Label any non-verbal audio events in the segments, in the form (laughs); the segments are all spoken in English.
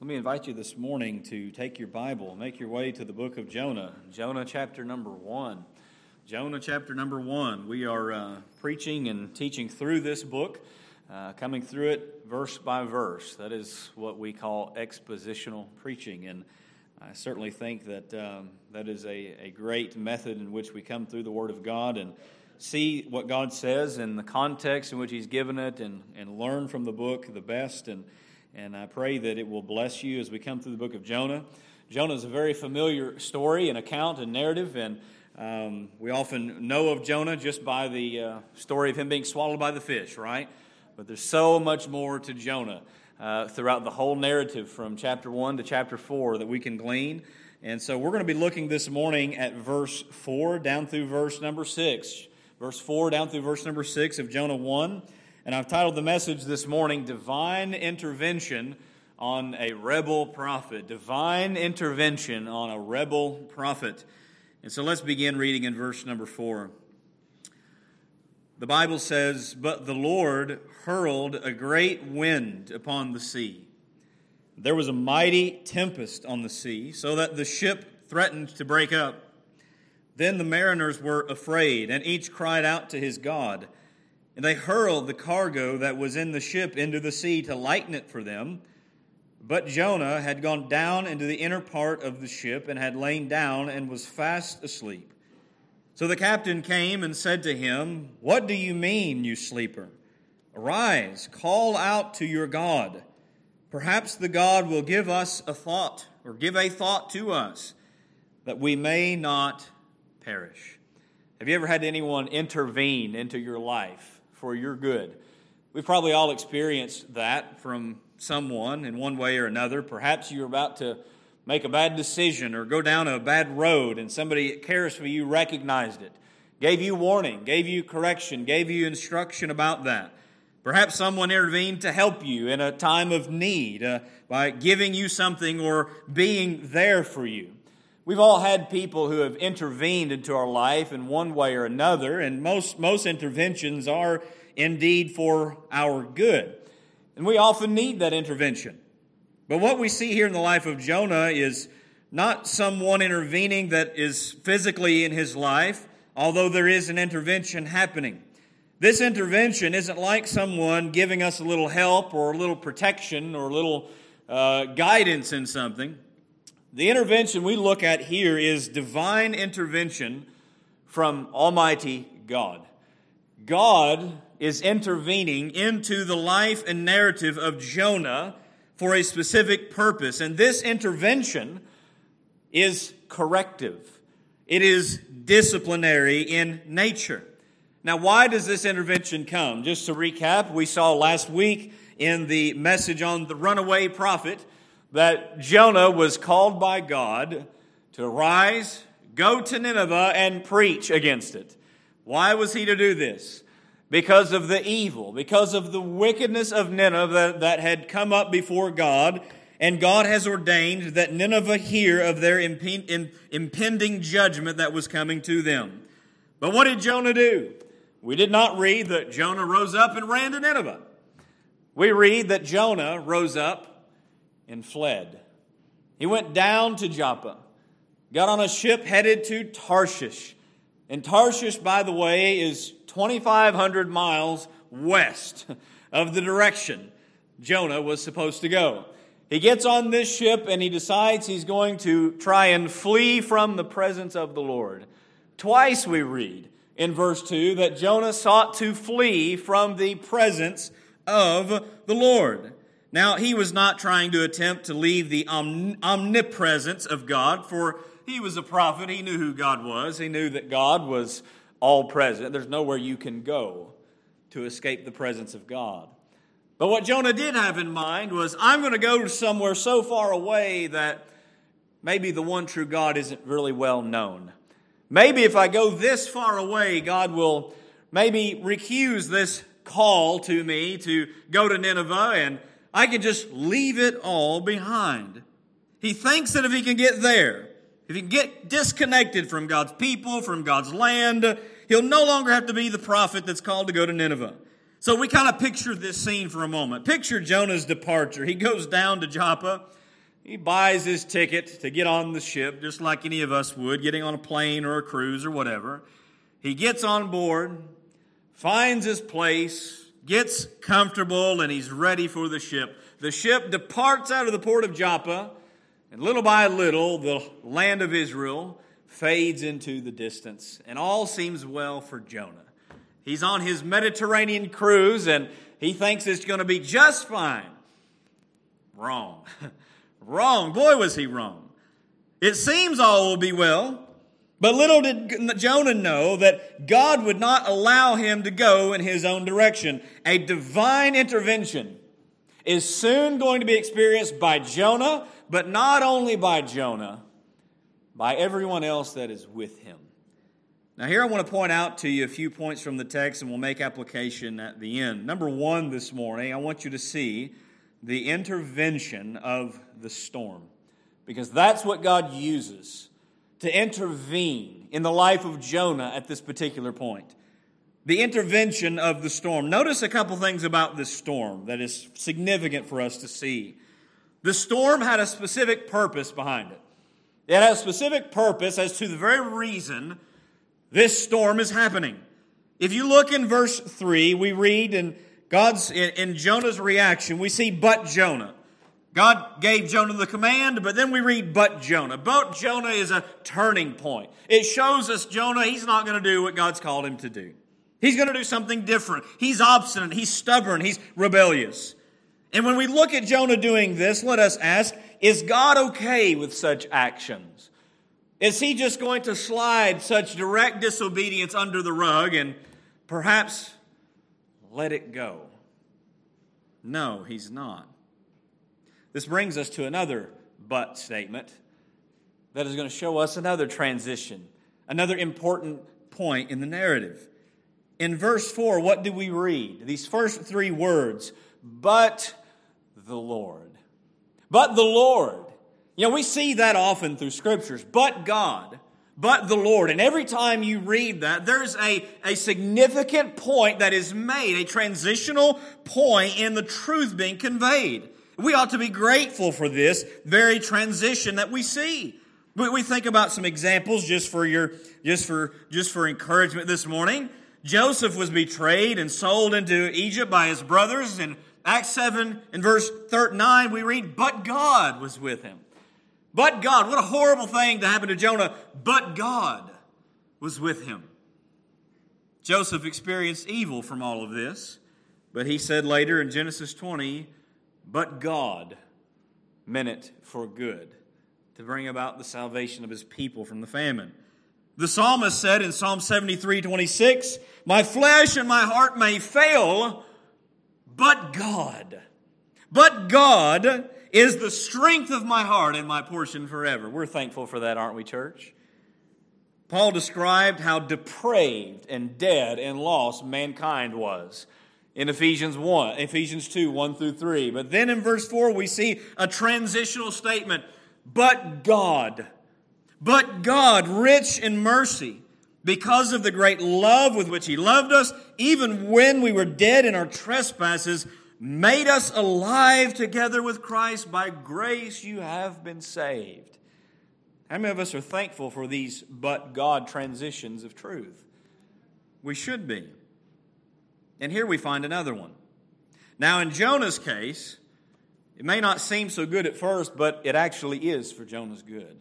Let me invite you this morning to take your Bible, make your way to the book of Jonah, Jonah chapter number one. Jonah chapter number one. We are uh, preaching and teaching through this book, uh, coming through it verse by verse. That is what we call expositional preaching. And I certainly think that um, that is a, a great method in which we come through the Word of God and see what God says in the context in which He's given it and, and learn from the book the best. And and I pray that it will bless you as we come through the book of Jonah. Jonah is a very familiar story and account and narrative, and um, we often know of Jonah just by the uh, story of him being swallowed by the fish, right? But there's so much more to Jonah uh, throughout the whole narrative from chapter 1 to chapter 4 that we can glean. And so we're going to be looking this morning at verse 4 down through verse number 6. Verse 4 down through verse number 6 of Jonah 1. And I've titled the message this morning, Divine Intervention on a Rebel Prophet. Divine Intervention on a Rebel Prophet. And so let's begin reading in verse number 4. The Bible says, But the Lord hurled a great wind upon the sea. There was a mighty tempest on the sea, so that the ship threatened to break up. Then the mariners were afraid, and each cried out to his God. And they hurled the cargo that was in the ship into the sea to lighten it for them. But Jonah had gone down into the inner part of the ship and had lain down and was fast asleep. So the captain came and said to him, What do you mean, you sleeper? Arise, call out to your God. Perhaps the God will give us a thought, or give a thought to us, that we may not perish. Have you ever had anyone intervene into your life? For your good. We've probably all experienced that from someone in one way or another. Perhaps you're about to make a bad decision or go down a bad road and somebody that cares for you recognized it, gave you warning, gave you correction, gave you instruction about that. Perhaps someone intervened to help you in a time of need uh, by giving you something or being there for you. We've all had people who have intervened into our life in one way or another, and most, most interventions are indeed for our good. And we often need that intervention. But what we see here in the life of Jonah is not someone intervening that is physically in his life, although there is an intervention happening. This intervention isn't like someone giving us a little help or a little protection or a little uh, guidance in something. The intervention we look at here is divine intervention from Almighty God. God is intervening into the life and narrative of Jonah for a specific purpose. And this intervention is corrective, it is disciplinary in nature. Now, why does this intervention come? Just to recap, we saw last week in the message on the runaway prophet that Jonah was called by God to rise, go to Nineveh, and preach against it. Why was he to do this? Because of the evil, because of the wickedness of Nineveh that, had come up before God, and God has ordained that Nineveh hear of their impending judgment that was coming to them. But what did Jonah do? We did not read that Jonah rose up and ran to Nineveh. We read that Jonah rose up and fled. He went down to Joppa, got on a ship headed to Tarshish. And Tarshish, by the way, is 2,500 miles west of the direction Jonah was supposed to go. He gets on this ship and he decides he's going to try and flee from the presence of the Lord. Twice we read in verse 2 that Jonah sought to flee from the presence of the Lord. Now, he was not trying to attempt to leave the omnipresence of God, for he was a prophet. He knew who God was. He knew that God was all present. There's nowhere you can go to escape the presence of God. But what Jonah did have in mind was I'm going to go to somewhere so far away that maybe the one true God isn't really well known. Maybe if I go this far away, God will maybe recuse this call to me to go to Nineveh and I can just leave it all behind. He thinks that if he can get there, if he can get disconnected from God's people, from God's land, he'll no longer have to be the prophet that's called to go to Nineveh. So we kind of picture this scene for a moment. Picture Jonah's departure. He goes down to Joppa. He buys his ticket to get on the ship, just like any of us would, getting on a plane or a cruise or whatever. He gets on board, finds his place, gets comfortable, and he's ready for the ship. The ship departs out of the port of Joppa, and little by little, the land of Israel fades into the distance, and all seems well for Jonah. He's on his Mediterranean cruise, and he thinks it's going to be just fine. Wrong. (laughs) wrong. Boy, was he wrong. It seems all will be well. But little did Jonah know that God would not allow him to go in his own direction. A divine intervention is soon going to be experienced by Jonah, but not only by Jonah, by everyone else that is with him. Now, here I want to point out to you a few points from the text, and we'll make application at the end. Number one this morning, I want you to see the intervention of the storm, because that's what God uses to intervene in the life of Jonah at this particular point. The intervention of the storm. Notice a couple things about this storm that is significant for us to see. The storm had a specific purpose behind it. It had a specific purpose as to the very reason this storm is happening. If you look in verse 3, we read in God's in, in Jonah's reaction, we see but Jonah. God gave Jonah the command, but then we read but Jonah. But Jonah is a turning point. It shows us Jonah, he's not going to do what God's called him to do. He's going to do something different. He's obstinate, he's stubborn, he's rebellious. And when we look at Jonah doing this, let us ask, is God okay with such actions? Is he just going to slide such direct disobedience under the rug and perhaps let it go? No, he's not. This brings us to another but statement that is going to show us another transition, another important point in the narrative. In verse 4, what do we read? These first three words, but the Lord. But the Lord. You know, we see that often through scriptures. But God, but the Lord. And every time you read that, there's a, a significant point that is made, a transitional point in the truth being conveyed. We ought to be grateful for this very transition that we see. We think about some examples just for your, just for, just for encouragement this morning. Joseph was betrayed and sold into Egypt by his brothers. In Acts 7 in verse 39, we read, But God was with him. But God, what a horrible thing to happen to Jonah, but God was with him. Joseph experienced evil from all of this, but he said later in Genesis 20, but God meant it for good to bring about the salvation of his people from the famine. The psalmist said in Psalm 73 26, My flesh and my heart may fail, but God, but God is the strength of my heart and my portion forever. We're thankful for that, aren't we, church? Paul described how depraved and dead and lost mankind was in Ephesians 1, Ephesians 2, 1 through 3. But then in verse 4, we see a transitional statement. But God, but God, rich in mercy, because of the great love with which He loved us, even when we were dead in our trespasses, made us alive together with Christ. By grace you have been saved. How many of us are thankful for these but God transitions of truth? We should be. And here we find another one. Now, in Jonah's case, it may not seem so good at first, but it actually is for Jonah's good.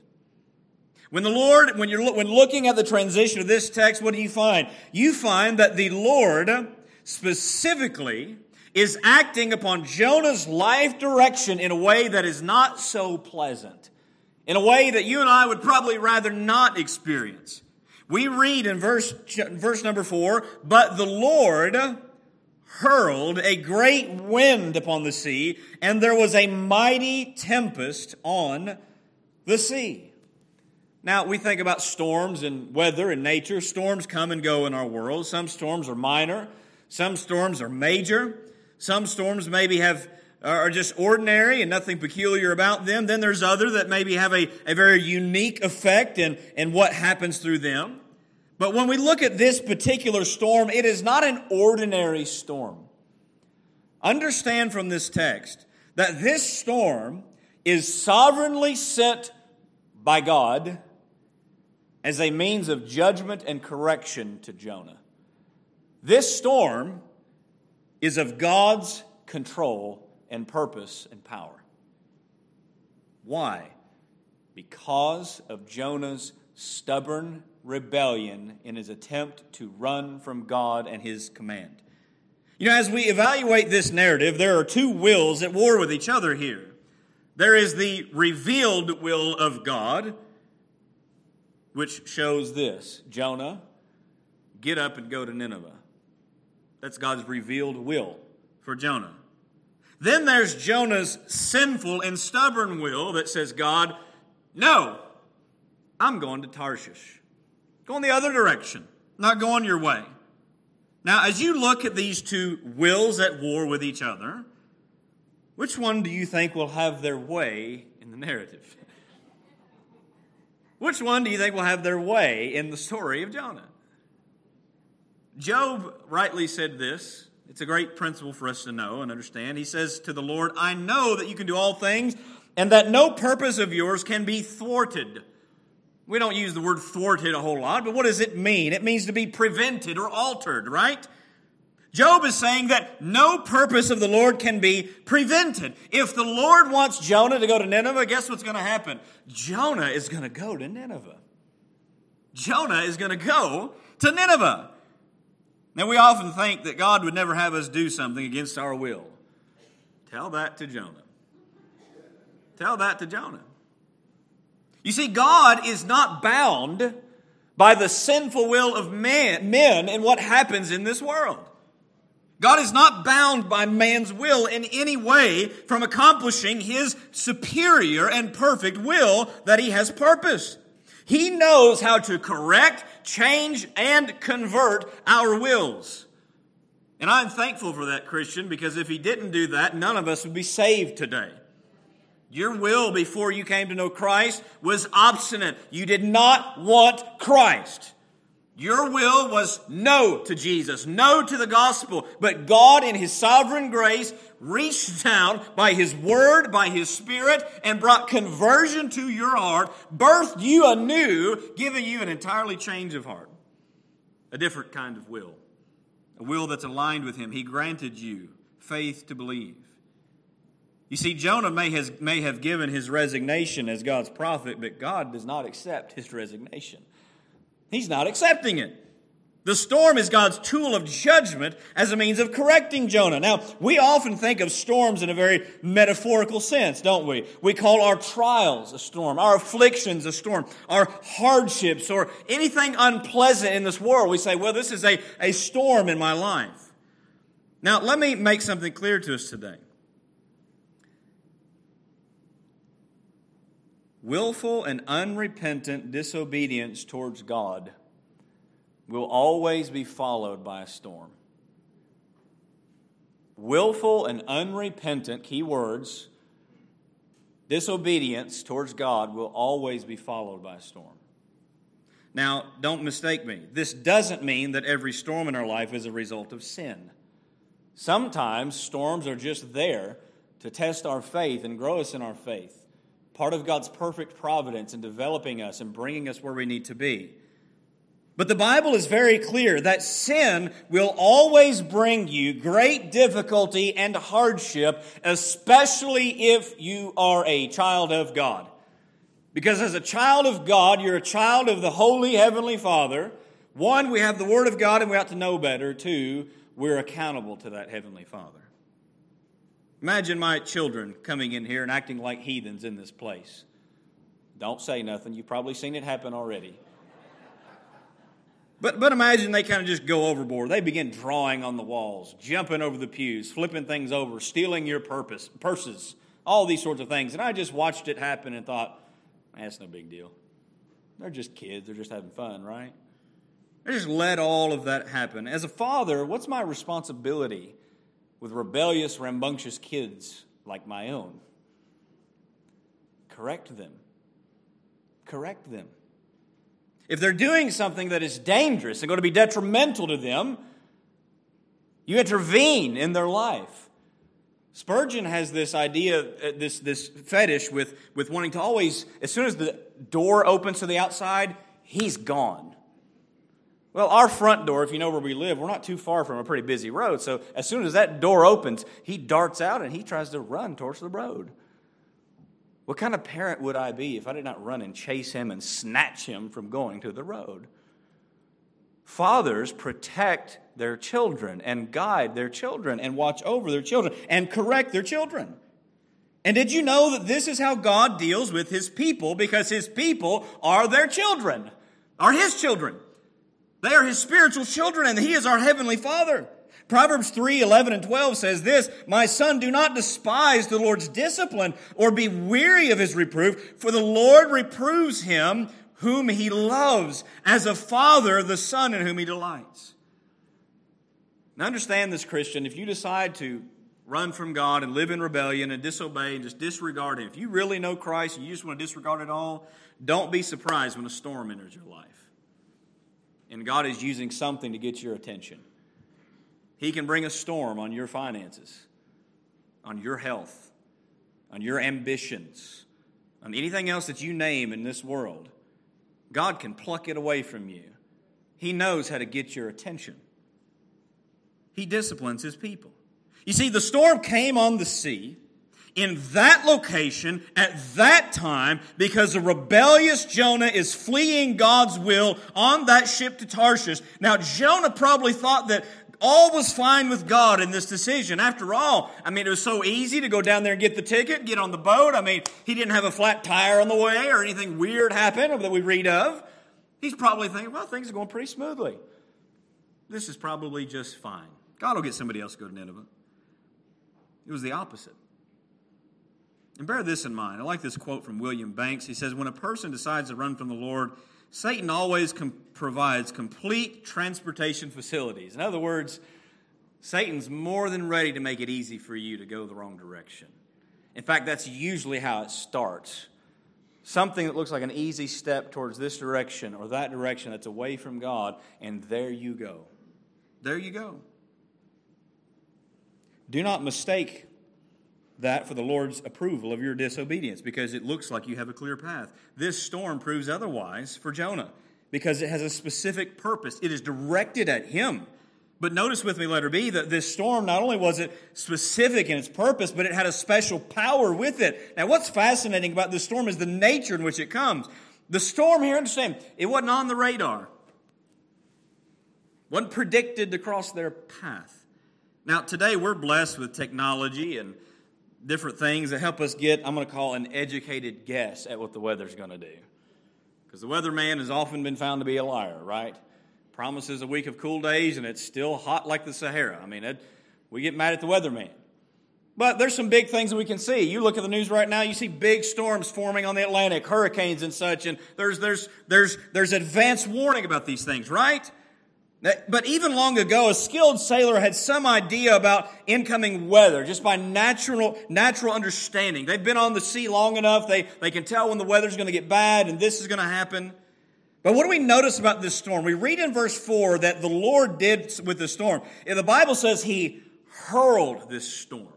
When the Lord, when you're when looking at the transition of this text, what do you find? You find that the Lord specifically is acting upon Jonah's life direction in a way that is not so pleasant, in a way that you and I would probably rather not experience. We read in verse, verse number four, but the Lord hurled a great wind upon the sea, and there was a mighty tempest on the sea. Now, we think about storms and weather and nature. Storms come and go in our world. Some storms are minor, some storms are major. Some storms maybe have are just ordinary and nothing peculiar about them. Then there's other that maybe have a, a very unique effect in what happens through them. But when we look at this particular storm, it is not an ordinary storm. Understand from this text that this storm is sovereignly sent by God as a means of judgment and correction to Jonah. This storm is of God's control and purpose and power. Why? Because of Jonah's stubborn rebellion in his attempt to run from God and his command. You know, as we evaluate this narrative, there are two wills at war with each other here. There is the revealed will of God, which shows this Jonah, get up and go to Nineveh. That's God's revealed will for Jonah. Then there's Jonah's sinful and stubborn will that says, God, no, I'm going to Tarshish. Going the other direction, not going your way. Now, as you look at these two wills at war with each other, which one do you think will have their way in the narrative? (laughs) Which one do you think will have their way in the story of Jonah? Job rightly said this. It's a great principle for us to know and understand. He says to the Lord, I know that you can do all things and that no purpose of yours can be thwarted. We don't use the word thwarted a whole lot, but what does it mean? It means to be prevented or altered, right? Job is saying that no purpose of the Lord can be prevented. If the Lord wants Jonah to go to Nineveh, guess what's going to happen? Jonah is going to go to Nineveh. Jonah is going to go to Nineveh. Now, we often think that God would never have us do something against our will. Tell that to Jonah. Tell that to Jonah. You see, God is not bound by the sinful will of man, men and what happens in this world. God is not bound by man's will in any way from accomplishing his superior and perfect will that he has purposed. He knows how to correct, change, and convert our wills. And I'm thankful for that, Christian, because if he didn't do that, none of us would be saved today. Your will before you came to know Christ was obstinate. You did not want Christ. Your will was no to Jesus, no to the gospel. But God, in His sovereign grace, reached down by His Word, by His Spirit, and brought conversion to your heart, birthed you anew, giving you an entirely change of heart. A different kind of will. A will that's aligned with Him. He granted you faith to believe. You see, Jonah may, has, may have given his resignation as God's prophet, but God does not accept his resignation. He's not accepting it. The storm is God's tool of judgment as a means of correcting Jonah. Now, we often think of storms in a very metaphorical sense, don't we? We call our trials a storm, our afflictions a storm, our hardships or anything unpleasant in this world. We say, well, this is a, a storm in my life. Now, let me make something clear to us today. Willful and unrepentant disobedience towards God will always be followed by a storm. Willful and unrepentant, key words, disobedience towards God will always be followed by a storm. Now, don't mistake me. This doesn't mean that every storm in our life is a result of sin. Sometimes storms are just there to test our faith and grow us in our faith part of God's perfect providence in developing us and bringing us where we need to be. But the Bible is very clear that sin will always bring you great difficulty and hardship, especially if you are a child of God. Because as a child of God, you're a child of the Holy Heavenly Father. One, we have the Word of God and we ought to know better. Two, we're accountable to that Heavenly Father. Imagine my children coming in here and acting like heathens in this place. Don't say nothing. You've probably seen it happen already. But, but imagine they kind of just go overboard. They begin drawing on the walls, jumping over the pews, flipping things over, stealing your purpose, purses, all these sorts of things. And I just watched it happen and thought, that's no big deal. They're just kids. They're just having fun, right? I just let all of that happen. As a father, what's my responsibility with rebellious, rambunctious kids like my own. Correct them. Correct them. If they're doing something that is dangerous and going to be detrimental to them, you intervene in their life. Spurgeon has this idea, uh, this, this fetish with, with wanting to always, as soon as the door opens to the outside, he's gone. Well, our front door, if you know where we live, we're not too far from a pretty busy road. So as soon as that door opens, he darts out and he tries to run towards the road. What kind of parent would I be if I did not run and chase him and snatch him from going to the road? Fathers protect their children and guide their children and watch over their children and correct their children. And did you know that this is how God deals with his people because his people are their children, are his children? They are his spiritual children and he is our heavenly father. Proverbs 3 11 and 12 says this My son, do not despise the Lord's discipline or be weary of his reproof, for the Lord reproves him whom he loves, as a father the son in whom he delights. Now, understand this, Christian. If you decide to run from God and live in rebellion and disobey and just disregard Him, if you really know Christ and you just want to disregard it all, don't be surprised when a storm enters your life. And God is using something to get your attention. He can bring a storm on your finances, on your health, on your ambitions, on anything else that you name in this world. God can pluck it away from you. He knows how to get your attention. He disciplines his people. You see, the storm came on the sea in that location at that time because the rebellious Jonah is fleeing God's will on that ship to Tarshish. Now, Jonah probably thought that all was fine with God in this decision. After all, I mean, it was so easy to go down there and get the ticket, get on the boat. I mean, he didn't have a flat tire on the way or anything weird happen that we read of. He's probably thinking, well, things are going pretty smoothly. This is probably just fine. God will get somebody else to go to Nineveh. It was the opposite. And bear this in mind. I like this quote from William Banks. He says, When a person decides to run from the Lord, Satan always com- provides complete transportation facilities. In other words, Satan's more than ready to make it easy for you to go the wrong direction. In fact, that's usually how it starts. Something that looks like an easy step towards this direction or that direction that's away from God, and there you go. There you go. Do not mistake that for the Lord's approval of your disobedience because it looks like you have a clear path. This storm proves otherwise for Jonah because it has a specific purpose. It is directed at him. But notice with me, letter B, that this storm not only was it specific in its purpose, but it had a special power with it. Now, what's fascinating about this storm is the nature in which it comes. The storm here, understand, it wasn't on the radar, wasn't predicted to cross their path. Now, today we're blessed with technology and different things that help us get, I'm going to call an educated guess at what the weather's going to do. Because the weatherman has often been found to be a liar, right? Promises a week of cool days and it's still hot like the Sahara. I mean, it, we get mad at the weatherman. But there's some big things that we can see. You look at the news right now, you see big storms forming on the Atlantic, hurricanes and such, and there's, there's, there's, there's advanced warning about these things, right? But even long ago, a skilled sailor had some idea about incoming weather just by natural, natural understanding. They've been on the sea long enough, they, they can tell when the weather's going to get bad and this is going to happen. But what do we notice about this storm? We read in verse 4 that the Lord did with the storm. The Bible says he hurled this storm.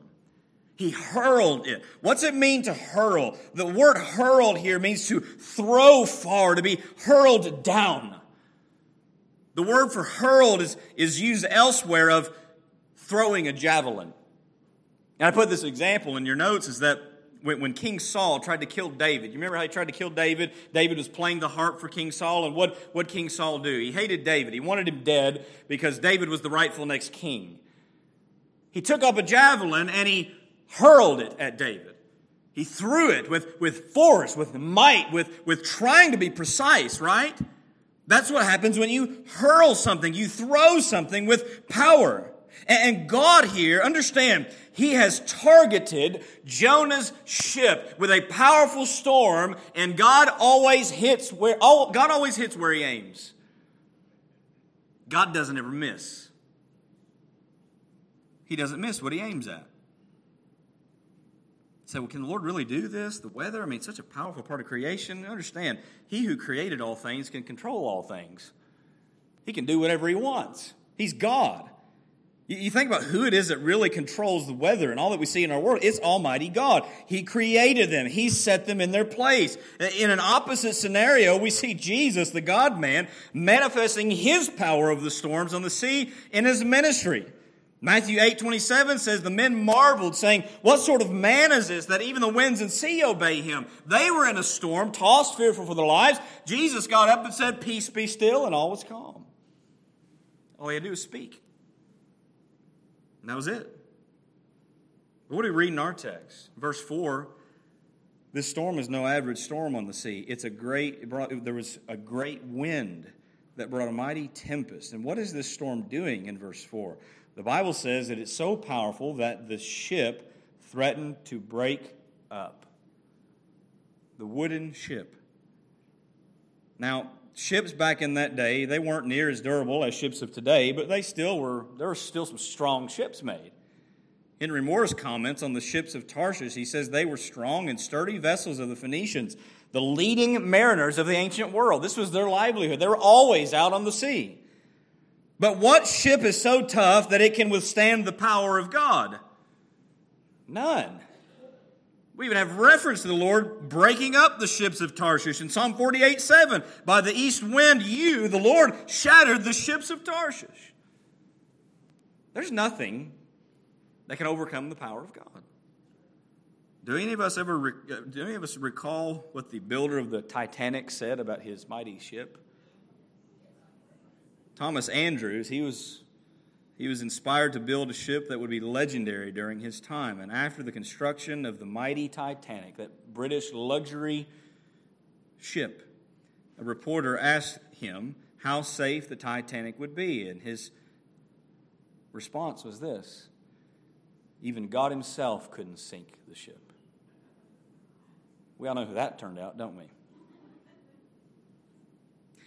He hurled it. What's it mean to hurl? The word hurled here means to throw far, to be hurled down. The word for hurled is, is used elsewhere of throwing a javelin. And I put this example in your notes is that when, when King Saul tried to kill David, you remember how he tried to kill David? David was playing the harp for King Saul, and what what King Saul do? He hated David. He wanted him dead because David was the rightful next king. He took up a javelin and he hurled it at David. He threw it with, with force, with might, with, with trying to be precise, right? That's what happens when you hurl something, you throw something with power. And God here, understand, He has targeted Jonah's ship with a powerful storm, and God always hits where, God always hits where He aims. God doesn't ever miss. He doesn't miss what He aims at say, well, can the Lord really do this? The weather? I mean, such a powerful part of creation. Understand, He who created all things can control all things. He can do whatever He wants. He's God. You think about who it is that really controls the weather and all that we see in our world. It's Almighty God. He created them. He set them in their place. In an opposite scenario, we see Jesus, the God man, manifesting his power over the storms on the sea in his ministry. Matthew 8, 27 says, The men marveled, saying, What sort of man is this that even the winds and sea obey him? They were in a storm, tossed fearful for their lives. Jesus got up and said, Peace be still, and all was calm. All he had to do was speak. And that was it. But what do we read in our text? Verse 4 this storm is no average storm on the sea. It's a great, it brought, there was a great wind that brought a mighty tempest. And what is this storm doing in verse 4? The Bible says that it's so powerful that the ship threatened to break up. The wooden ship. Now, ships back in that day, they weren't near as durable as ships of today, but they still were, there were still some strong ships made. Henry Morris comments on the ships of Tarshish. He says they were strong and sturdy vessels of the Phoenicians, the leading mariners of the ancient world. This was their livelihood. They were always out on the sea. But what ship is so tough that it can withstand the power of God? None. We even have reference to the Lord breaking up the ships of Tarshish in Psalm 48 7. By the east wind, you, the Lord, shattered the ships of Tarshish. There's nothing that can overcome the power of God. Do any of us ever uh, do any of us recall what the builder of the Titanic said about his mighty ship? Thomas Andrews, he was he was inspired to build a ship that would be legendary during his time. And after the construction of the mighty Titanic, that British luxury ship, a reporter asked him how safe the Titanic would be. And his response was this even God Himself couldn't sink the ship. We all know who that turned out, don't we?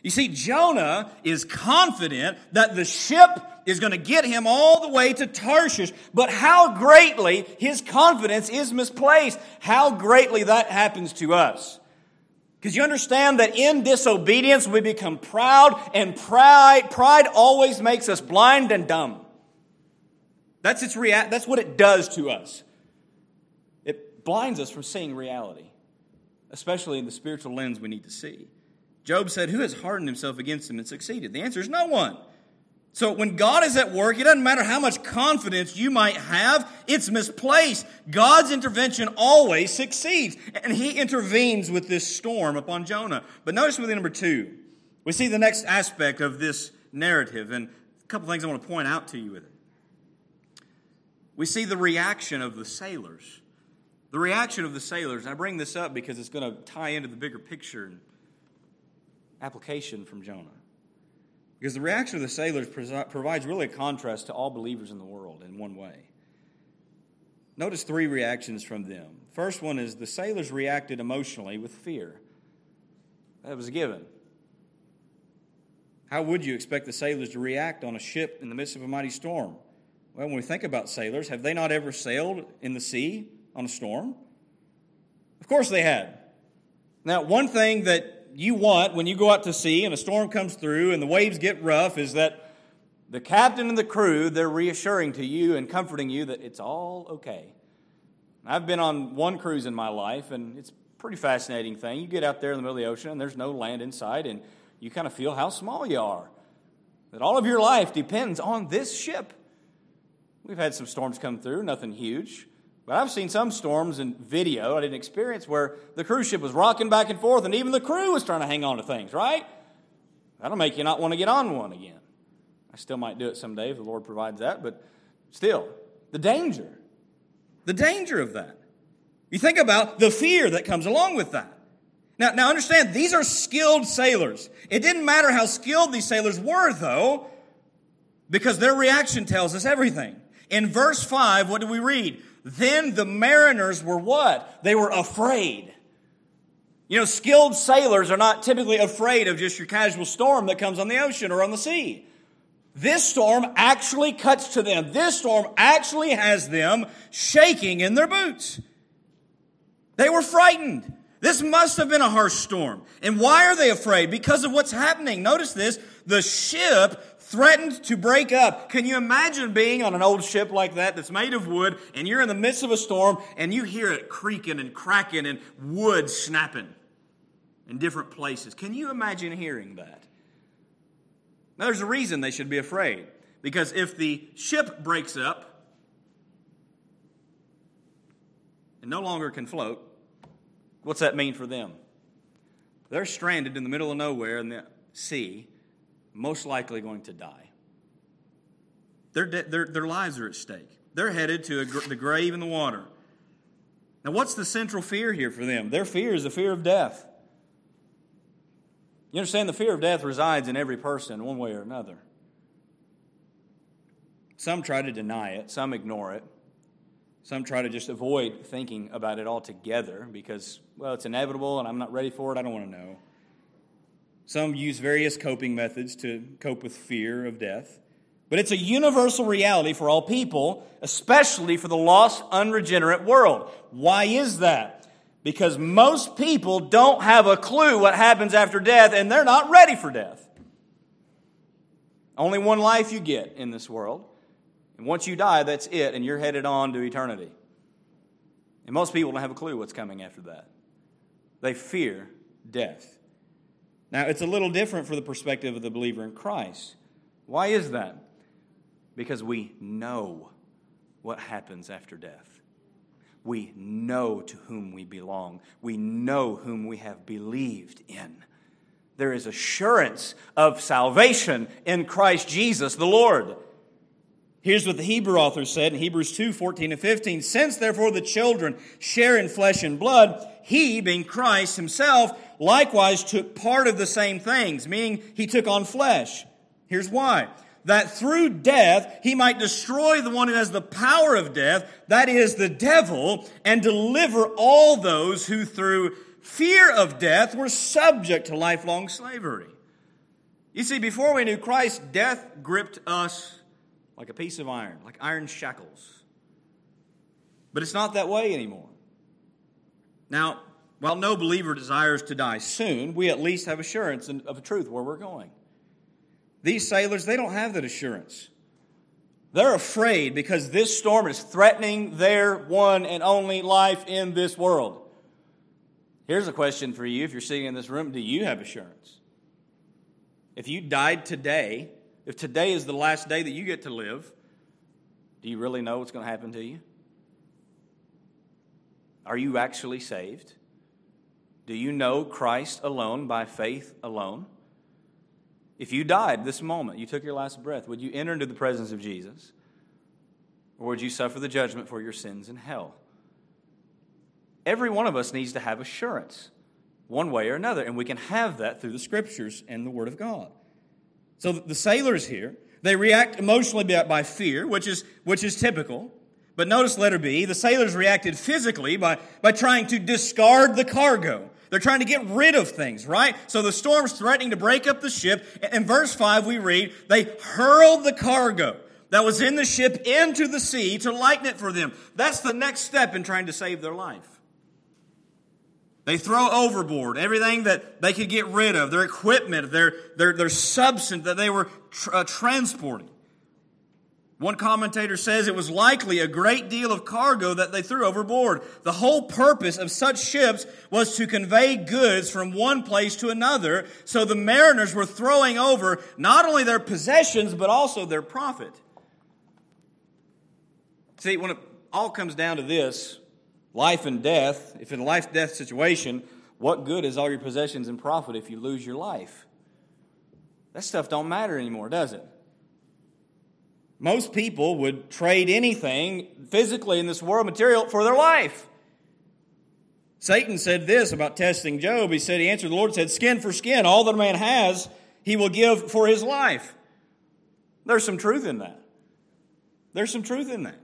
You see, Jonah is confident that the ship is going to get him all the way to Tarshish, but how greatly his confidence is misplaced. How greatly that happens to us. Because you understand that in disobedience we become proud, and pride, pride always makes us blind and dumb. That's, its rea- that's what it does to us. It blinds us from seeing reality, especially in the spiritual lens we need to see. Job said, Who has hardened himself against him and succeeded? The answer is no one. So when God is at work, it doesn't matter how much confidence you might have, it's misplaced. God's intervention always succeeds. And he intervenes with this storm upon Jonah. But notice with number two, we see the next aspect of this narrative, and a couple things I want to point out to you with it. We see the reaction of the sailors. The reaction of the sailors, I bring this up because it's going to tie into the bigger picture application from Jonah. Because the reaction of the sailors provides really a contrast to all believers in the world in one way. Notice three reactions from them. First one is the sailors reacted emotionally with fear. That was a given. How would you expect the sailors to react on a ship in the midst of a mighty storm? Well, when we think about sailors, have they not ever sailed in the sea on a storm? Of course they had. Now, one thing that you want when you go out to sea and a storm comes through and the waves get rough is that the captain and the crew, they're reassuring to you and comforting you that it's all okay. I've been on one cruise in my life, and it's a pretty fascinating thing. You get out there in the middle of the ocean, and there's no land in sight, and you kind of feel how small you are. That all of your life depends on this ship. We've had some storms come through, nothing huge. But I've seen some storms in video I didn't experience where the cruise ship was rocking back and forth and even the crew was trying to hang on to things, right? That'll make you not want to get on one again. I still might do it someday if the Lord provides that, but still, the danger. The danger of that. You think about the fear that comes along with that. Now, now understand, these are skilled sailors. It didn't matter how skilled these sailors were, though, because their reaction tells us everything. In verse 5, what do we read? Then the mariners were what? They were afraid. You know, skilled sailors are not typically afraid of just your casual storm that comes on the ocean or on the sea. This storm actually cuts to them. This storm actually has them shaking in their boots. They were frightened. This must have been a harsh storm. And why are they afraid? Because of what's happening. Notice this the ship threatened to break up. Can you imagine being on an old ship like that that's made of wood and you're in the midst of a storm and you hear it creaking and cracking and wood snapping in different places? Can you imagine hearing that? Now, there's a reason they should be afraid. Because if the ship breaks up and no longer can float, what's that mean for them? They're stranded in the middle of nowhere in the sea most likely going to die. Their, their, their lives are at stake. They're headed to gr- the grave in the water. Now, what's the central fear here for them? Their fear is the fear of death. You understand, the fear of death resides in every person, one way or another. Some try to deny it, some ignore it. Some try to just avoid thinking about it altogether because, well, it's inevitable and I'm not ready for it. I don't want to know. Some use various coping methods to cope with fear of death. But it's a universal reality for all people, especially for the lost, unregenerate world. Why is that? Because most people don't have a clue what happens after death and they're not ready for death. Only one life you get in this world. And once you die, that's it, and you're headed on to eternity. And most people don't have a clue what's coming after that. They fear death. Now, it's a little different for the perspective of the believer in Christ. Why is that? Because we know what happens after death. We know to whom we belong. We know whom we have believed in. There is assurance of salvation in Christ Jesus the Lord. Here's what the Hebrew author said in Hebrews 2 14 and 15. Since therefore the children share in flesh and blood, he, being Christ himself, likewise took part of the same things, meaning he took on flesh. Here's why. That through death he might destroy the one who has the power of death, that is the devil, and deliver all those who through fear of death were subject to lifelong slavery. You see, before we knew Christ, death gripped us like a piece of iron, like iron shackles. But it's not that way anymore. Now, while no believer desires to die soon, we at least have assurance of the truth where we're going. These sailors, they don't have that assurance. They're afraid because this storm is threatening their one and only life in this world. Here's a question for you if you're sitting in this room do you have assurance? If you died today, if today is the last day that you get to live, do you really know what's going to happen to you? Are you actually saved? Do you know Christ alone by faith alone? If you died this moment, you took your last breath, would you enter into the presence of Jesus? Or would you suffer the judgment for your sins in hell? Every one of us needs to have assurance, one way or another, and we can have that through the scriptures and the Word of God. So the sailors here, they react emotionally by fear, which is, which is typical. But notice letter B, the sailors reacted physically by, by trying to discard the cargo. They're trying to get rid of things, right? So the storm's threatening to break up the ship. In verse 5, we read, they hurled the cargo that was in the ship into the sea to lighten it for them. That's the next step in trying to save their life. They throw overboard everything that they could get rid of, their equipment, their, their, their substance that they were uh, transporting. One commentator says it was likely a great deal of cargo that they threw overboard. The whole purpose of such ships was to convey goods from one place to another, so the mariners were throwing over not only their possessions, but also their profit. See, when it all comes down to this life and death, if in a life death situation, what good is all your possessions and profit if you lose your life? That stuff don't matter anymore, does it? Most people would trade anything physically in this world material for their life. Satan said this about testing Job. He said, He answered the Lord said, Skin for skin, all that a man has, he will give for his life. There's some truth in that. There's some truth in that.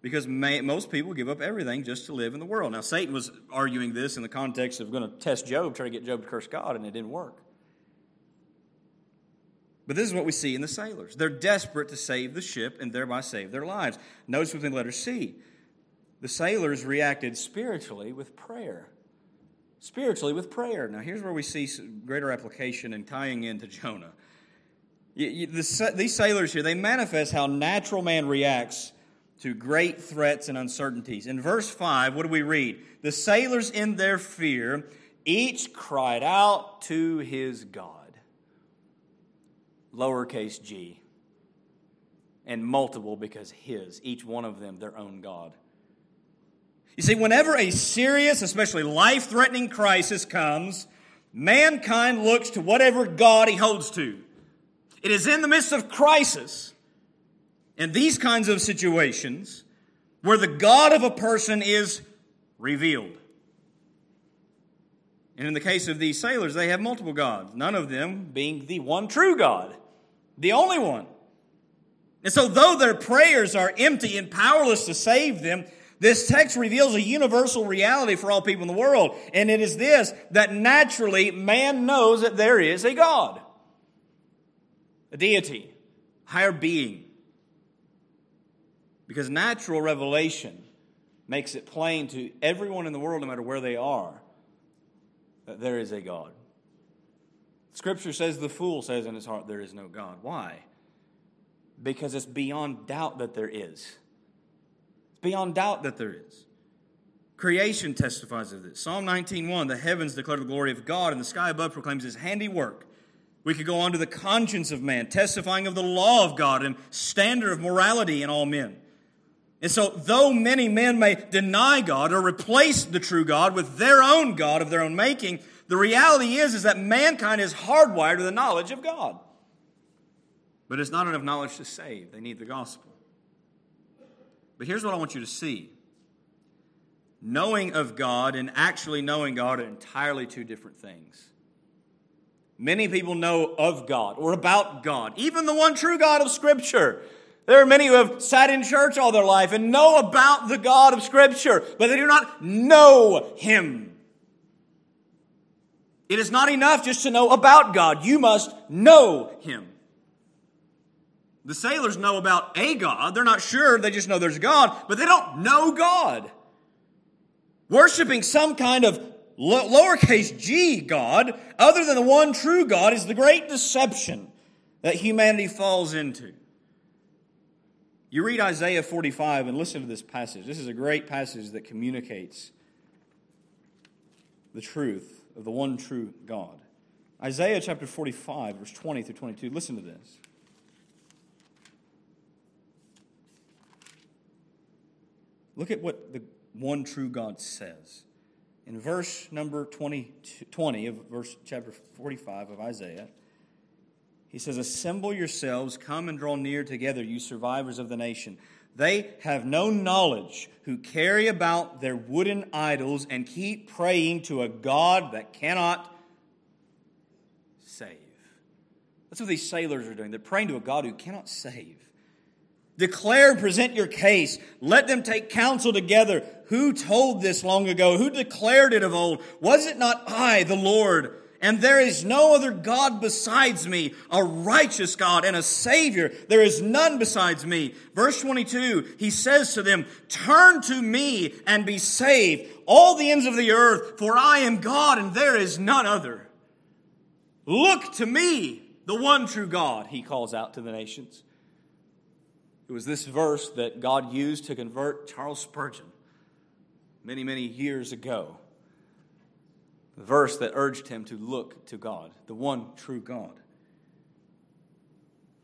Because may, most people give up everything just to live in the world. Now, Satan was arguing this in the context of going to test Job, try to get Job to curse God, and it didn't work. But this is what we see in the sailors. They're desperate to save the ship and thereby save their lives. Notice within letter C. the sailors reacted spiritually with prayer. Spiritually with prayer. Now, here's where we see greater application and tying into Jonah. these sailors here, they manifest how natural man reacts to great threats and uncertainties. In verse 5, what do we read? The sailors, in their fear, each cried out to his God. Lowercase g. And multiple because his, each one of them their own God. You see, whenever a serious, especially life threatening crisis comes, mankind looks to whatever God he holds to. It is in the midst of crisis, and these kinds of situations, where the God of a person is revealed. And in the case of these sailors, they have multiple gods, none of them being the one true God, the only one. And so, though their prayers are empty and powerless to save them, this text reveals a universal reality for all people in the world, and it is this that naturally man knows that there is a God, a deity, higher being. Because natural revelation makes it plain to everyone in the world, no matter where they are, that there is a God. Scripture says the fool says in his heart, There is no God. Why? Because it's beyond doubt that there is It's beyond doubt that there is. Creation testifies of this. Psalm 19:1, the heavens declare the glory of God, and the sky above proclaims his handiwork. We could go on to the conscience of man, testifying of the law of God and standard of morality in all men. And so, though many men may deny God or replace the true God with their own God of their own making, the reality is, is that mankind is hardwired to the knowledge of God. But it's not enough knowledge to save. They need the gospel. But here's what I want you to see knowing of God and actually knowing God are entirely two different things. Many people know of God or about God, even the one true God of Scripture. There are many who have sat in church all their life and know about the God of Scripture, but they do not know Him. It is not enough just to know about God. You must know Him. The sailors know about a God. They're not sure, they just know there's a God, but they don't know God. Worshipping some kind of lowercase g God, other than the one true God, is the great deception that humanity falls into. You read Isaiah 45 and listen to this passage. This is a great passage that communicates the truth of the one true God. Isaiah chapter 45, verse 20 through 22. Listen to this. Look at what the one true God says. In verse number 20, 20 of verse chapter 45 of Isaiah, he says, Assemble yourselves, come and draw near together, you survivors of the nation. They have no knowledge who carry about their wooden idols and keep praying to a God that cannot save. That's what these sailors are doing. They're praying to a God who cannot save. Declare present your case. Let them take counsel together. Who told this long ago? Who declared it of old? Was it not I, the Lord? And there is no other God besides me, a righteous God and a Savior. There is none besides me. Verse 22, he says to them, Turn to me and be saved, all the ends of the earth, for I am God and there is none other. Look to me, the one true God, he calls out to the nations. It was this verse that God used to convert Charles Spurgeon many, many years ago. The verse that urged him to look to God, the one true God.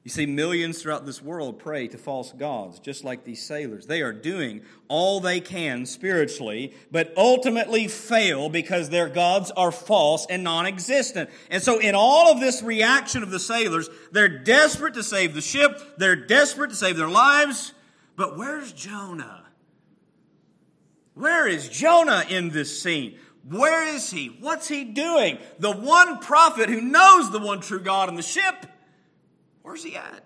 You see, millions throughout this world pray to false gods, just like these sailors. They are doing all they can spiritually, but ultimately fail because their gods are false and non existent. And so, in all of this reaction of the sailors, they're desperate to save the ship, they're desperate to save their lives. But where's Jonah? Where is Jonah in this scene? Where is he? What's he doing? The one prophet who knows the one true God in the ship Where's he at?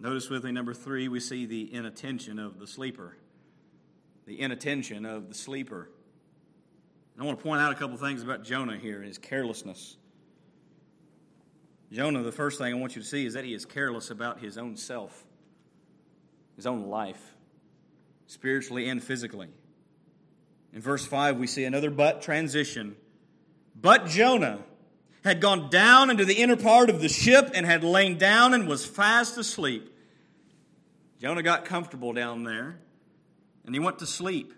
Notice with me, number three, we see the inattention of the sleeper. The inattention of the sleeper. I want to point out a couple things about Jonah here and his carelessness. Jonah, the first thing I want you to see is that he is careless about his own self. his own life, spiritually and physically. In verse 5, we see another but transition. But Jonah had gone down into the inner part of the ship and had lain down and was fast asleep. Jonah got comfortable down there and he went to sleep.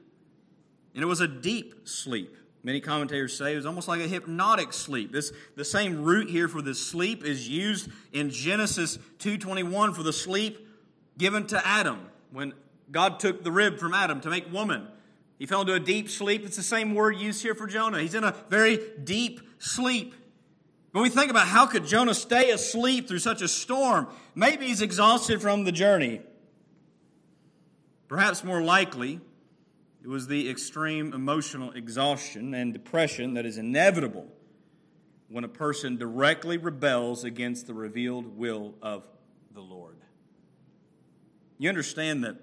And it was a deep sleep. Many commentators say it was almost like a hypnotic sleep. This, the same root here for this sleep is used in Genesis 2.21 for the sleep given to Adam when God took the rib from Adam to make woman. He fell into a deep sleep. It's the same word used here for Jonah. He's in a very deep sleep. When we think about how could Jonah stay asleep through such a storm, maybe he's exhausted from the journey. Perhaps more likely, it was the extreme emotional exhaustion and depression that is inevitable when a person directly rebels against the revealed will of the Lord. You understand that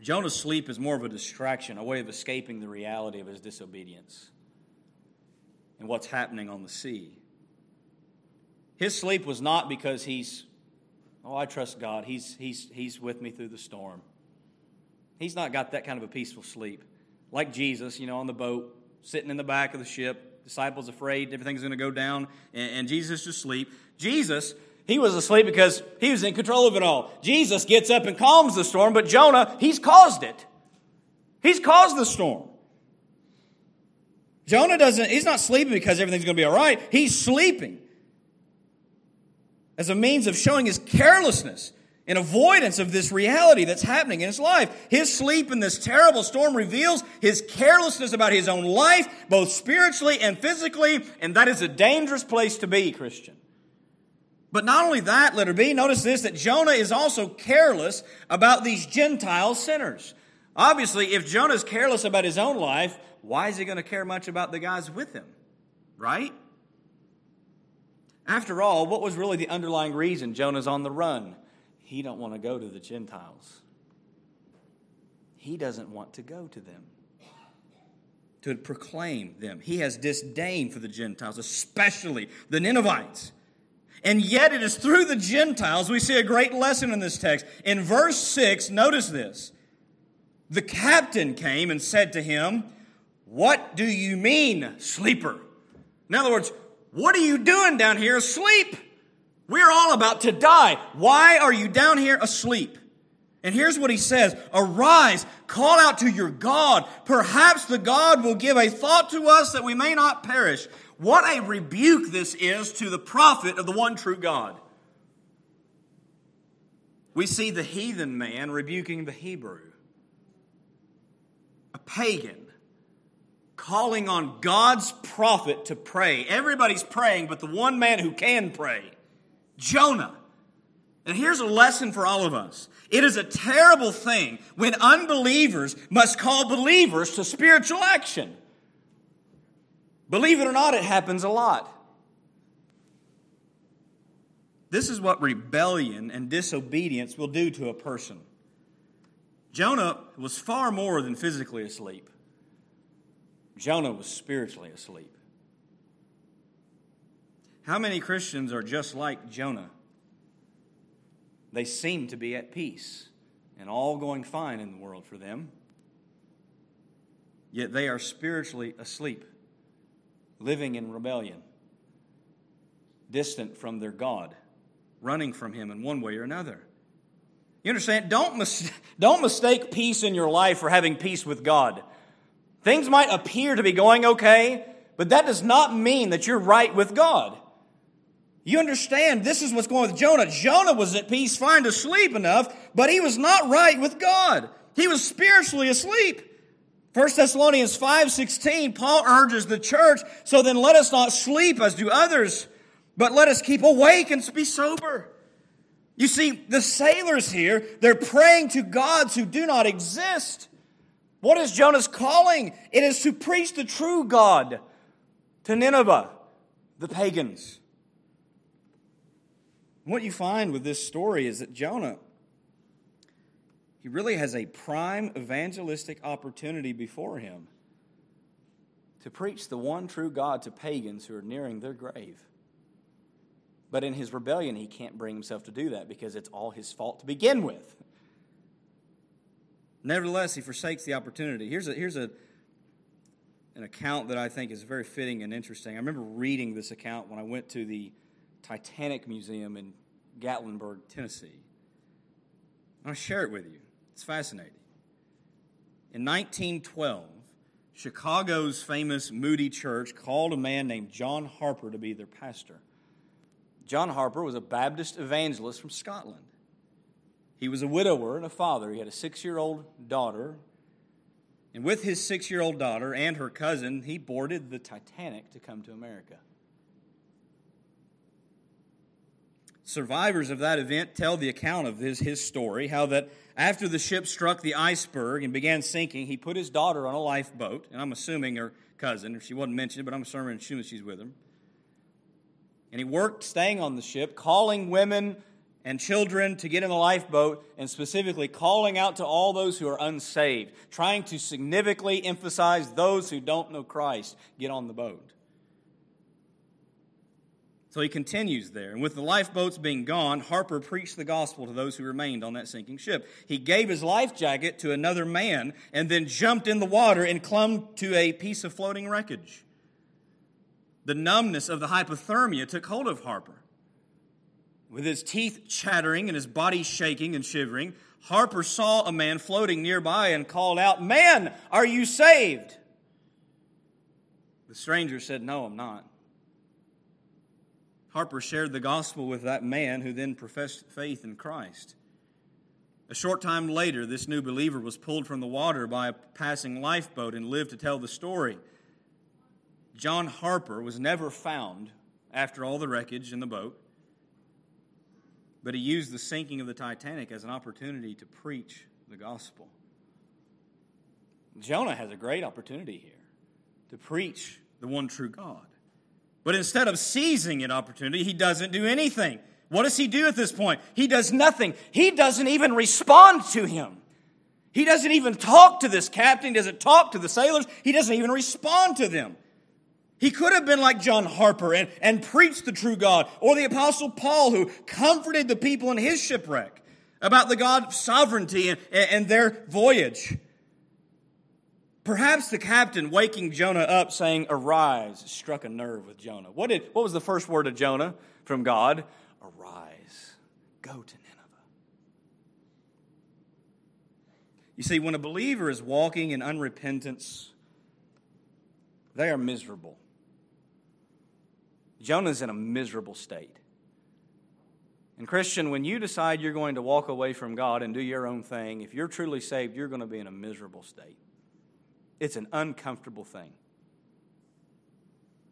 Jonah's sleep is more of a distraction, a way of escaping the reality of his disobedience and what's happening on the sea. His sleep was not because he's, oh, I trust God. He's, he's, he's with me through the storm. He's not got that kind of a peaceful sleep. Like Jesus, you know, on the boat, sitting in the back of the ship, disciples afraid everything's going to go down, and, and Jesus just asleep. Jesus, he was asleep because he was in control of it all. Jesus gets up and calms the storm, but Jonah, he's caused it. He's caused the storm. Jonah doesn't, he's not sleeping because everything's going to be all right. He's sleeping as a means of showing his carelessness and avoidance of this reality that's happening in his life. His sleep in this terrible storm reveals his carelessness about his own life, both spiritually and physically, and that is a dangerous place to be, Christian. But not only that, letter B, notice this that Jonah is also careless about these Gentile sinners. Obviously, if Jonah is careless about his own life, why is he going to care much about the guys with him? Right? After all, what was really the underlying reason Jonah's on the run? he don't want to go to the Gentiles. He doesn't want to go to them, to proclaim them. He has disdain for the Gentiles, especially the Ninevites. And yet, it is through the Gentiles we see a great lesson in this text. In verse 6, notice this. The captain came and said to him, What do you mean, sleeper? In other words, what are you doing down here asleep? We're all about to die. Why are you down here asleep? And here's what he says Arise, call out to your God. Perhaps the God will give a thought to us that we may not perish. What a rebuke this is to the prophet of the one true God. We see the heathen man rebuking the Hebrew, a pagan, calling on God's prophet to pray. Everybody's praying, but the one man who can pray Jonah. And here's a lesson for all of us. It is a terrible thing when unbelievers must call believers to spiritual action. Believe it or not, it happens a lot. This is what rebellion and disobedience will do to a person. Jonah was far more than physically asleep, Jonah was spiritually asleep. How many Christians are just like Jonah? They seem to be at peace and all going fine in the world for them. Yet they are spiritually asleep, living in rebellion, distant from their God, running from Him in one way or another. You understand? Don't, mis- (laughs) don't mistake peace in your life for having peace with God. Things might appear to be going okay, but that does not mean that you're right with God. You understand, this is what's going with Jonah. Jonah was at peace, fine to sleep enough, but he was not right with God. He was spiritually asleep. 1 Thessalonians 5:16 Paul urges the church, so then let us not sleep as do others, but let us keep awake and be sober. You see, the sailors here, they're praying to gods who do not exist. What is Jonah's calling? It is to preach the true God to Nineveh, the pagans. What you find with this story is that Jonah, he really has a prime evangelistic opportunity before him to preach the one true God to pagans who are nearing their grave. But in his rebellion, he can't bring himself to do that because it's all his fault to begin with. Nevertheless, he forsakes the opportunity. Here's, a, here's a, an account that I think is very fitting and interesting. I remember reading this account when I went to the Titanic Museum in Gatlinburg, Tennessee. I want to share it with you. It's fascinating. In 1912, Chicago's famous Moody Church called a man named John Harper to be their pastor. John Harper was a Baptist evangelist from Scotland. He was a widower and a father. He had a six year old daughter. And with his six year old daughter and her cousin, he boarded the Titanic to come to America. Survivors of that event tell the account of his, his story how that after the ship struck the iceberg and began sinking, he put his daughter on a lifeboat, and I'm assuming her cousin, if she wasn't mentioned, but I'm assuming she's with him. And he worked staying on the ship, calling women and children to get in the lifeboat, and specifically calling out to all those who are unsaved, trying to significantly emphasize those who don't know Christ get on the boat. So he continues there. And with the lifeboats being gone, Harper preached the gospel to those who remained on that sinking ship. He gave his life jacket to another man and then jumped in the water and clung to a piece of floating wreckage. The numbness of the hypothermia took hold of Harper. With his teeth chattering and his body shaking and shivering, Harper saw a man floating nearby and called out, Man, are you saved? The stranger said, No, I'm not. Harper shared the gospel with that man who then professed faith in Christ. A short time later, this new believer was pulled from the water by a passing lifeboat and lived to tell the story. John Harper was never found after all the wreckage in the boat, but he used the sinking of the Titanic as an opportunity to preach the gospel. Jonah has a great opportunity here to preach the one true God. But instead of seizing an opportunity, he doesn't do anything. What does he do at this point? He does nothing. He doesn't even respond to him. He doesn't even talk to this captain, he doesn't talk to the sailors, he doesn't even respond to them. He could have been like John Harper and, and preached the true God, or the Apostle Paul who comforted the people in his shipwreck about the God of sovereignty and, and their voyage. Perhaps the captain waking Jonah up saying, Arise, struck a nerve with Jonah. What, did, what was the first word of Jonah from God? Arise, go to Nineveh. You see, when a believer is walking in unrepentance, they are miserable. Jonah's in a miserable state. And, Christian, when you decide you're going to walk away from God and do your own thing, if you're truly saved, you're going to be in a miserable state. It's an uncomfortable thing.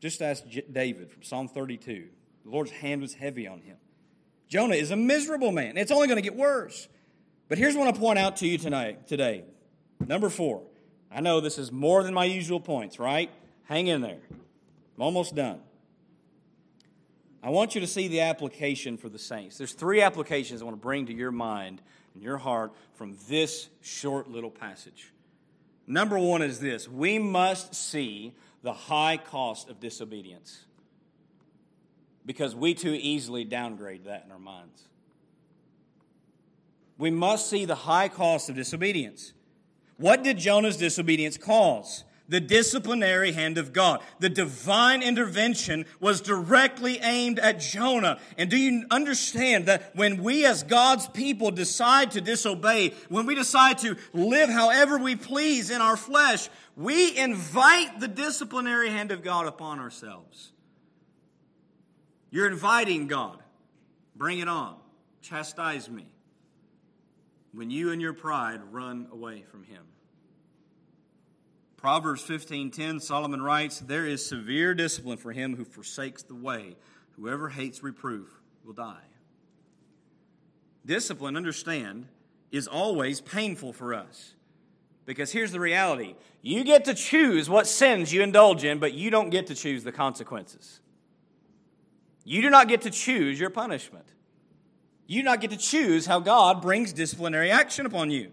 Just ask David from Psalm 32. The Lord's hand was heavy on him. Jonah is a miserable man. It's only going to get worse. But here's what I point out to you tonight, today. Number four. I know this is more than my usual points, right? Hang in there. I'm almost done. I want you to see the application for the saints. There's three applications I want to bring to your mind and your heart from this short little passage. Number one is this we must see the high cost of disobedience because we too easily downgrade that in our minds. We must see the high cost of disobedience. What did Jonah's disobedience cause? The disciplinary hand of God. The divine intervention was directly aimed at Jonah. And do you understand that when we as God's people decide to disobey, when we decide to live however we please in our flesh, we invite the disciplinary hand of God upon ourselves. You're inviting God. Bring it on. Chastise me. When you and your pride run away from Him. Proverbs 15:10 Solomon writes, "There is severe discipline for him who forsakes the way. Whoever hates reproof will die." Discipline, understand, is always painful for us. Because here's the reality. You get to choose what sins you indulge in, but you don't get to choose the consequences. You do not get to choose your punishment. You do not get to choose how God brings disciplinary action upon you.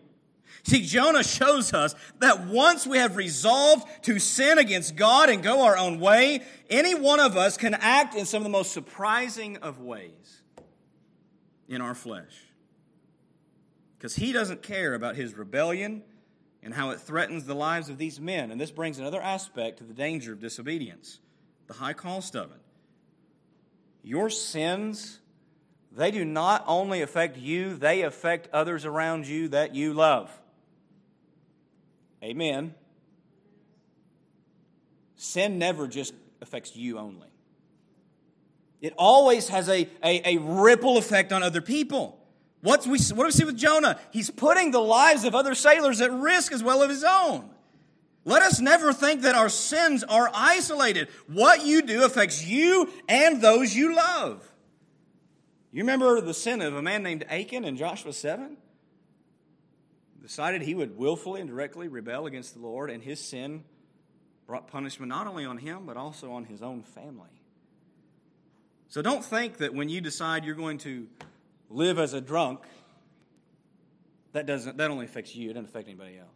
See, Jonah shows us that once we have resolved to sin against God and go our own way, any one of us can act in some of the most surprising of ways in our flesh. Because he doesn't care about his rebellion and how it threatens the lives of these men. And this brings another aspect to the danger of disobedience, the high cost of it. Your sins, they do not only affect you, they affect others around you that you love. Amen. Sin never just affects you only. It always has a, a, a ripple effect on other people. What's we, what do we see with Jonah? He's putting the lives of other sailors at risk as well as his own. Let us never think that our sins are isolated. What you do affects you and those you love. You remember the sin of a man named Achan in Joshua 7? Decided he would willfully and directly rebel against the Lord, and his sin brought punishment not only on him, but also on his own family. So don't think that when you decide you're going to live as a drunk, that, doesn't, that only affects you, it doesn't affect anybody else.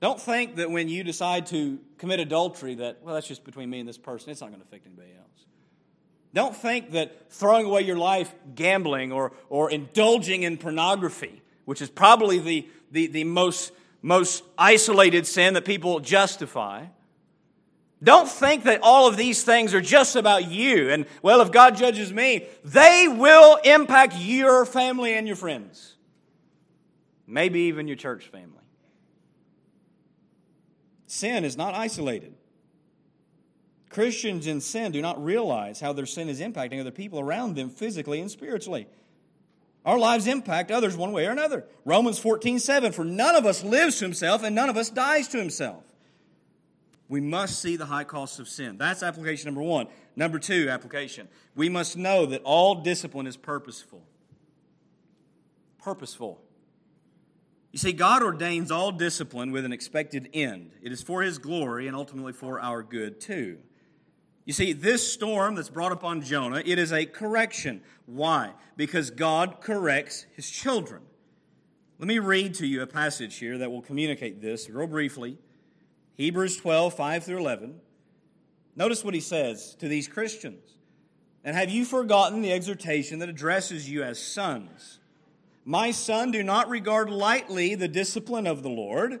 Don't think that when you decide to commit adultery that, well, that's just between me and this person, it's not going to affect anybody else. Don't think that throwing away your life gambling or, or indulging in pornography, which is probably the, the, the most, most isolated sin that people justify, don't think that all of these things are just about you. And, well, if God judges me, they will impact your family and your friends. Maybe even your church family. Sin is not isolated. Christians in sin do not realize how their sin is impacting other people around them physically and spiritually. Our lives impact others one way or another. Romans 14, 7, for none of us lives to himself and none of us dies to himself. We must see the high cost of sin. That's application number one. Number two, application. We must know that all discipline is purposeful. Purposeful. You see, God ordains all discipline with an expected end. It is for His glory and ultimately for our good too. You see, this storm that's brought upon Jonah, it is a correction. Why? Because God corrects His children. Let me read to you a passage here that will communicate this real briefly. Hebrews 12, 5 through 11. Notice what he says to these Christians. And have you forgotten the exhortation that addresses you as sons? My son, do not regard lightly the discipline of the Lord,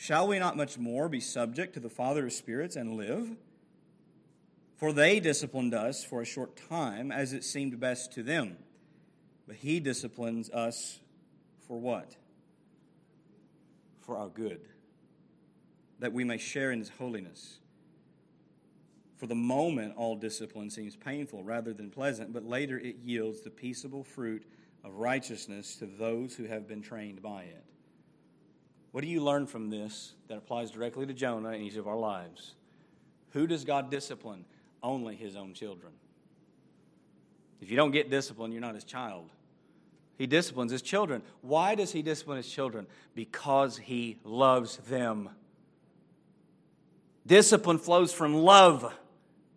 Shall we not much more be subject to the Father of spirits and live? For they disciplined us for a short time as it seemed best to them. But he disciplines us for what? For our good that we may share in his holiness. For the moment, all discipline seems painful rather than pleasant, but later it yields the peaceable fruit of righteousness to those who have been trained by it. What do you learn from this that applies directly to Jonah in each of our lives? Who does God discipline? Only his own children. If you don't get discipline, you're not his child. He disciplines his children. Why does he discipline his children? Because he loves them. Discipline flows from love,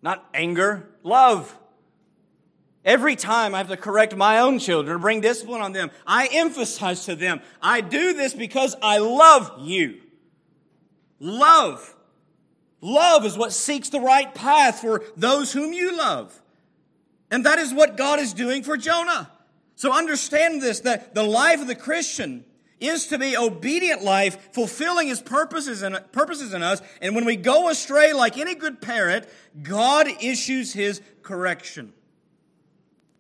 not anger, love. Every time I have to correct my own children, bring discipline on them, I emphasize to them, I do this because I love you. Love. Love is what seeks the right path for those whom you love. And that is what God is doing for Jonah. So understand this that the life of the Christian is to be obedient life, fulfilling his purposes in, purposes in us. And when we go astray, like any good parent, God issues his correction.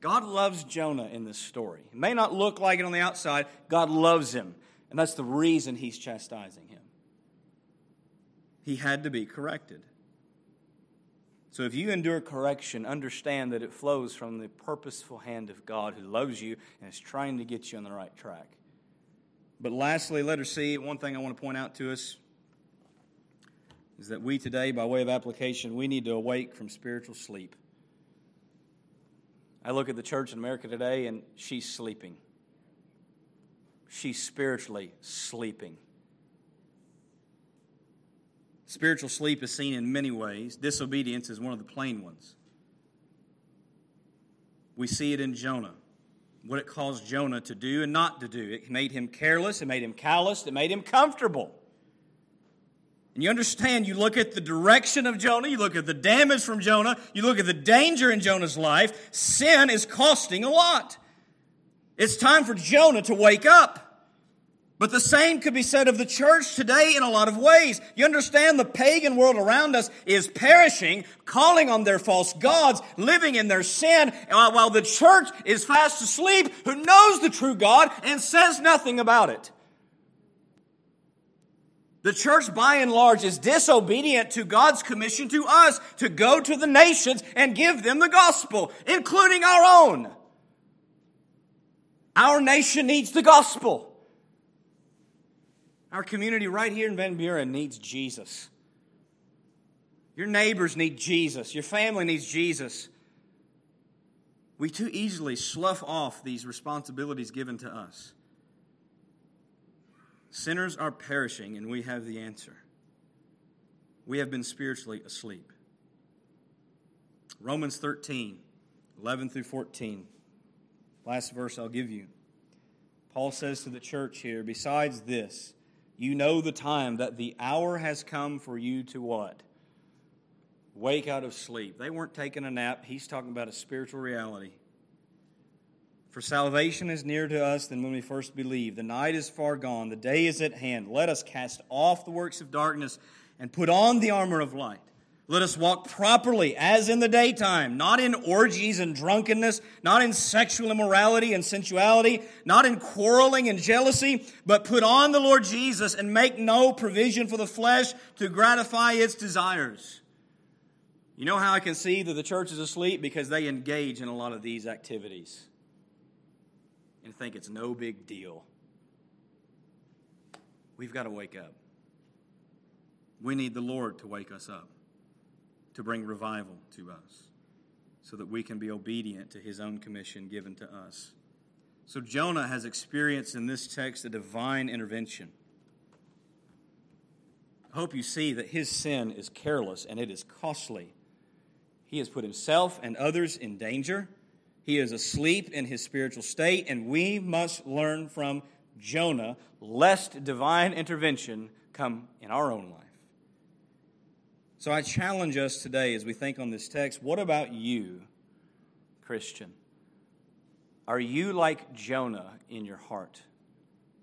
God loves Jonah in this story. It may not look like it on the outside. God loves him. And that's the reason he's chastising him. He had to be corrected. So if you endure correction, understand that it flows from the purposeful hand of God who loves you and is trying to get you on the right track. But lastly, letter C, one thing I want to point out to us is that we today, by way of application, we need to awake from spiritual sleep. I look at the church in America today and she's sleeping. She's spiritually sleeping. Spiritual sleep is seen in many ways. Disobedience is one of the plain ones. We see it in Jonah, what it caused Jonah to do and not to do. It made him careless, it made him callous, it made him comfortable. And you understand, you look at the direction of Jonah, you look at the damage from Jonah, you look at the danger in Jonah's life, sin is costing a lot. It's time for Jonah to wake up. But the same could be said of the church today in a lot of ways. You understand the pagan world around us is perishing, calling on their false gods, living in their sin, uh, while the church is fast asleep who knows the true God and says nothing about it. The church, by and large, is disobedient to God's commission to us to go to the nations and give them the gospel, including our own. Our nation needs the gospel. Our community right here in Van Buren needs Jesus. Your neighbors need Jesus. Your family needs Jesus. We too easily slough off these responsibilities given to us. Sinners are perishing, and we have the answer. We have been spiritually asleep. Romans 13, 11 through 14. Last verse I'll give you. Paul says to the church here, besides this, you know the time that the hour has come for you to what? Wake out of sleep. They weren't taking a nap. He's talking about a spiritual reality. For salvation is nearer to us than when we first believed. The night is far gone, the day is at hand. Let us cast off the works of darkness and put on the armor of light. Let us walk properly as in the daytime, not in orgies and drunkenness, not in sexual immorality and sensuality, not in quarreling and jealousy, but put on the Lord Jesus and make no provision for the flesh to gratify its desires. You know how I can see that the church is asleep? Because they engage in a lot of these activities and think it's no big deal. We've got to wake up. We need the Lord to wake us up, to bring revival to us, so that we can be obedient to his own commission given to us. So Jonah has experienced in this text a divine intervention. I hope you see that his sin is careless and it is costly. He has put himself and others in danger. He is asleep in his spiritual state, and we must learn from Jonah lest divine intervention come in our own life. So I challenge us today as we think on this text what about you, Christian? Are you like Jonah in your heart?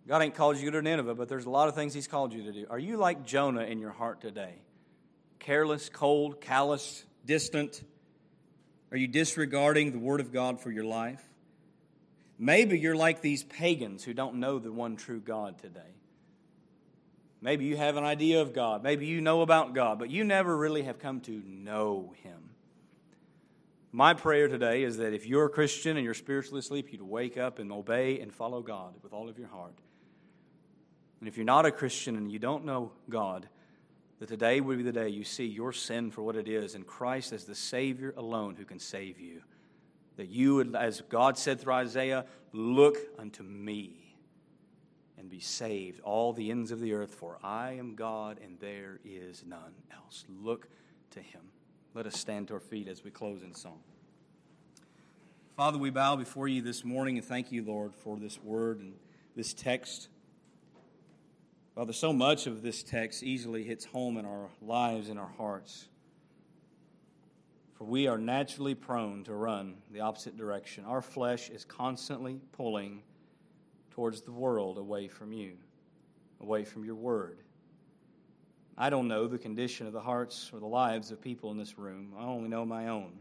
God ain't called you to Nineveh, but there's a lot of things He's called you to do. Are you like Jonah in your heart today? Careless, cold, callous, distant? Are you disregarding the Word of God for your life? Maybe you're like these pagans who don't know the one true God today. Maybe you have an idea of God. Maybe you know about God, but you never really have come to know Him. My prayer today is that if you're a Christian and you're spiritually asleep, you'd wake up and obey and follow God with all of your heart. And if you're not a Christian and you don't know God, that today would be the day you see your sin for what it is and Christ as the Savior alone who can save you. That you would, as God said through Isaiah, look unto me and be saved, all the ends of the earth, for I am God and there is none else. Look to Him. Let us stand to our feet as we close in song. Father, we bow before you this morning and thank you, Lord, for this word and this text. Father, so much of this text easily hits home in our lives, in our hearts. For we are naturally prone to run the opposite direction. Our flesh is constantly pulling towards the world away from you, away from your word. I don't know the condition of the hearts or the lives of people in this room. I only know my own.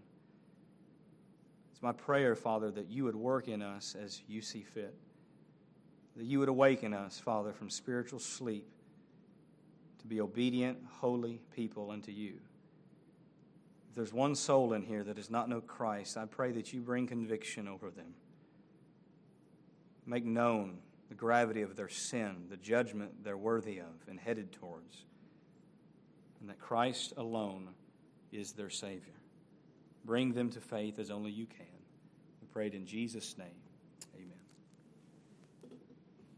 It's my prayer, Father, that you would work in us as you see fit that you would awaken us, Father, from spiritual sleep to be obedient, holy people unto you. If there's one soul in here that does not know Christ, I pray that you bring conviction over them. Make known the gravity of their sin, the judgment they're worthy of and headed towards, and that Christ alone is their Savior. Bring them to faith as only you can. We pray it in Jesus' name.